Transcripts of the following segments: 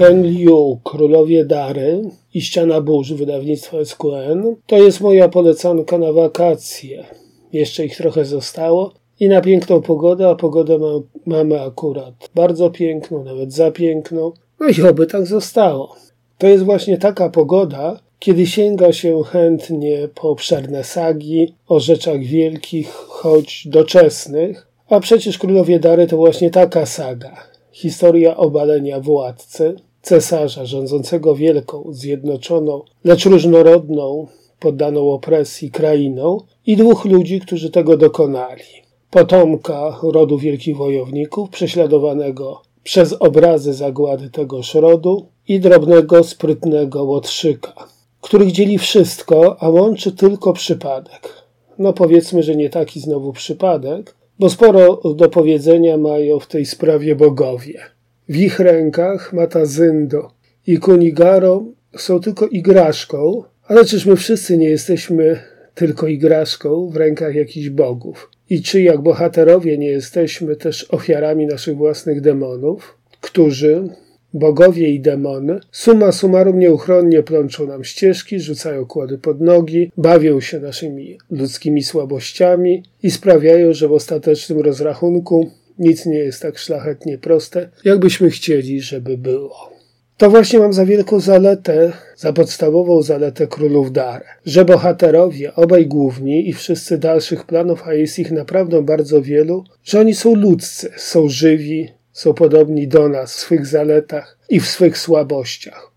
Ken Liu, Królowie Dary i Ściana Burz wydawnictwa SQN to jest moja polecanka na wakacje. Jeszcze ich trochę zostało i na piękną pogodę, a pogodę ma, mamy akurat bardzo piękną, nawet za piękną. No i oby tak zostało. To jest właśnie taka pogoda, kiedy sięga się chętnie po obszerne sagi o rzeczach wielkich, choć doczesnych, a przecież Królowie Dary to właśnie taka saga. Historia obalenia władcy, cesarza rządzącego wielką, zjednoczoną, lecz różnorodną, poddaną opresji krainą i dwóch ludzi, którzy tego dokonali. Potomka rodu wielkich wojowników, prześladowanego przez obrazy zagłady tegoż rodu i drobnego, sprytnego łotrzyka, których dzieli wszystko, a łączy tylko przypadek. No powiedzmy, że nie taki znowu przypadek, bo sporo do powiedzenia mają w tej sprawie bogowie. W ich rękach Matazyndo i Kunigaro są tylko igraszką, ale czyż my wszyscy nie jesteśmy tylko igraszką w rękach jakichś bogów? I czy jak bohaterowie nie jesteśmy też ofiarami naszych własnych demonów, którzy, bogowie i demony, suma summarum nieuchronnie plączą nam ścieżki, rzucają kłody pod nogi, bawią się naszymi ludzkimi słabościami i sprawiają, że w ostatecznym rozrachunku nic nie jest tak szlachetnie proste, jakbyśmy chcieli, żeby było. To właśnie mam za wielką zaletę, za podstawową zaletę królów dar, że bohaterowie, obaj główni i wszyscy dalszych planów, a jest ich naprawdę bardzo wielu, że oni są ludzcy, są żywi, są podobni do nas w swych zaletach i w swych słabościach.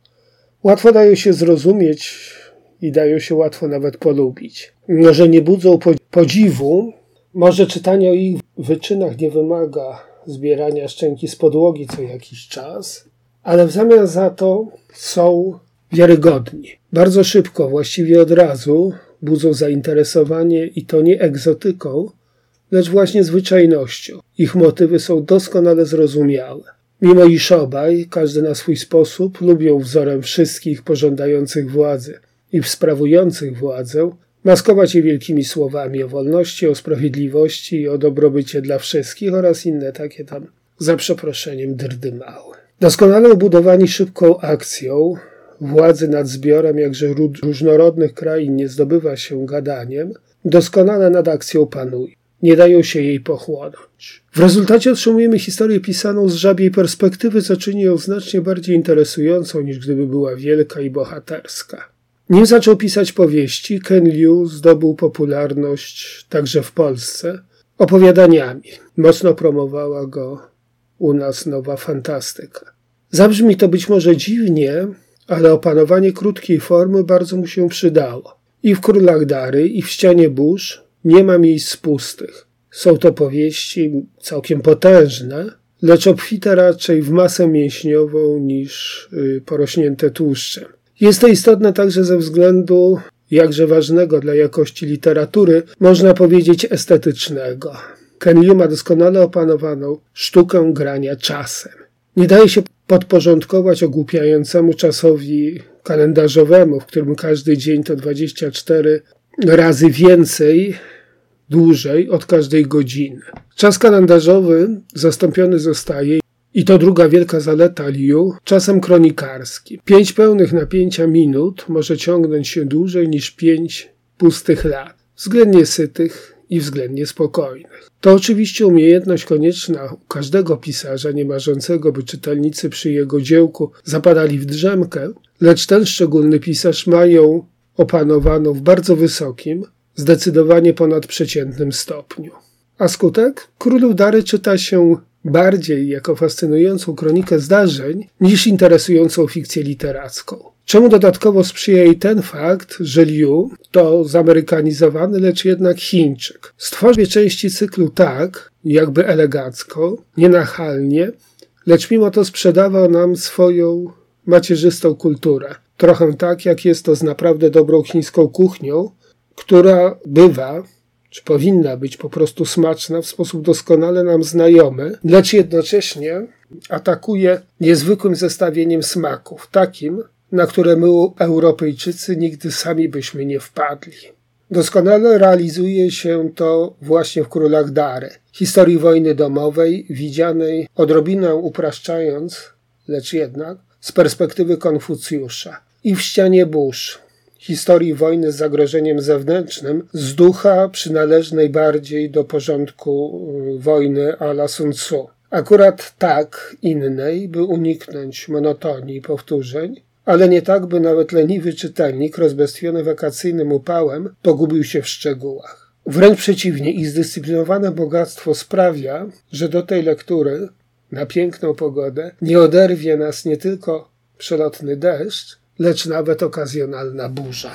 Łatwo dają się zrozumieć i dają się łatwo nawet polubić. No, że nie budzą podziwu, może czytanie o ich wyczynach nie wymaga zbierania szczęki z podłogi co jakiś czas, ale w zamian za to są wiarygodni. Bardzo szybko, właściwie od razu, budzą zainteresowanie i to nie egzotyką, lecz właśnie zwyczajnością. Ich motywy są doskonale zrozumiałe. Mimo iż obaj, każdy na swój sposób, lubią wzorem wszystkich pożądających władzy i sprawujących władzę, maskować je wielkimi słowami o wolności, o sprawiedliwości i o dobrobycie dla wszystkich oraz inne takie tam, za przeproszeniem, drdy małe. Doskonale obudowani szybką akcją, władzy nad zbiorem jakże różnorodnych krain nie zdobywa się gadaniem, doskonale nad akcją panuje nie dają się jej pochłonąć. W rezultacie otrzymujemy historię pisaną z żabiej perspektywy, co czyni ją znacznie bardziej interesującą niż gdyby była wielka i bohaterska. Nim zaczął pisać powieści, Ken Liu zdobył popularność także w Polsce opowiadaniami. Mocno promowała go u nas nowa fantastyka. Zabrzmi to być może dziwnie, ale opanowanie krótkiej formy bardzo mu się przydało. I w Królach Dary, i w Ścianie Burz nie ma miejsc pustych. Są to powieści całkiem potężne, lecz obfite raczej w masę mięśniową niż y, porośnięte tłuszczem. Jest to istotne także ze względu jakże ważnego dla jakości literatury, można powiedzieć estetycznego. Ken Liu ma doskonale opanowaną sztukę grania czasem. Nie daje się podporządkować ogłupiającemu czasowi kalendarzowemu, w którym każdy dzień to 24 razy więcej, dłużej od każdej godziny. Czas kalendarzowy zastąpiony zostaje i to druga wielka zaleta Liu, czasem kronikarskim. Pięć pełnych napięcia minut może ciągnąć się dłużej niż pięć pustych lat, względnie sytych i względnie spokojnych. To oczywiście umiejętność konieczna u każdego pisarza, nie marzącego, by czytelnicy przy jego dziełku zapadali w drzemkę, lecz ten szczególny pisarz ma ją opanowaną w bardzo wysokim, zdecydowanie ponadprzeciętnym stopniu. A skutek? Królów Dary czyta się bardziej jako fascynującą kronikę zdarzeń niż interesującą fikcję literacką. Czemu dodatkowo sprzyja jej ten fakt, że Liu to zamerykanizowany, lecz jednak Chińczyk. Stworzy części cyklu tak, jakby elegancko, nienachalnie, lecz mimo to sprzedawał nam swoją macierzystą kulturę. Trochę tak, jak jest to z naprawdę dobrą chińską kuchnią, która bywa, czy powinna być po prostu smaczna w sposób doskonale nam znajomy, lecz jednocześnie atakuje niezwykłym zestawieniem smaków, takim, na które my, Europejczycy, nigdy sami byśmy nie wpadli. Doskonale realizuje się to właśnie w Królach Dary, historii wojny domowej, widzianej odrobinę upraszczając, lecz jednak z perspektywy Konfucjusza. I w ścianie burz, historii wojny z zagrożeniem zewnętrznym, z ducha przynależnej bardziej do porządku y, wojny a la Sun Tzu. Akurat tak innej, by uniknąć monotonii powtórzeń, ale nie tak, by nawet leniwy czytelnik, rozbestwiony wakacyjnym upałem, pogubił się w szczegółach. Wręcz przeciwnie, ich zdyscyplinowane bogactwo sprawia, że do tej lektury, na piękną pogodę, nie oderwie nas nie tylko przelotny deszcz, lecz nawet okazjonalna burza.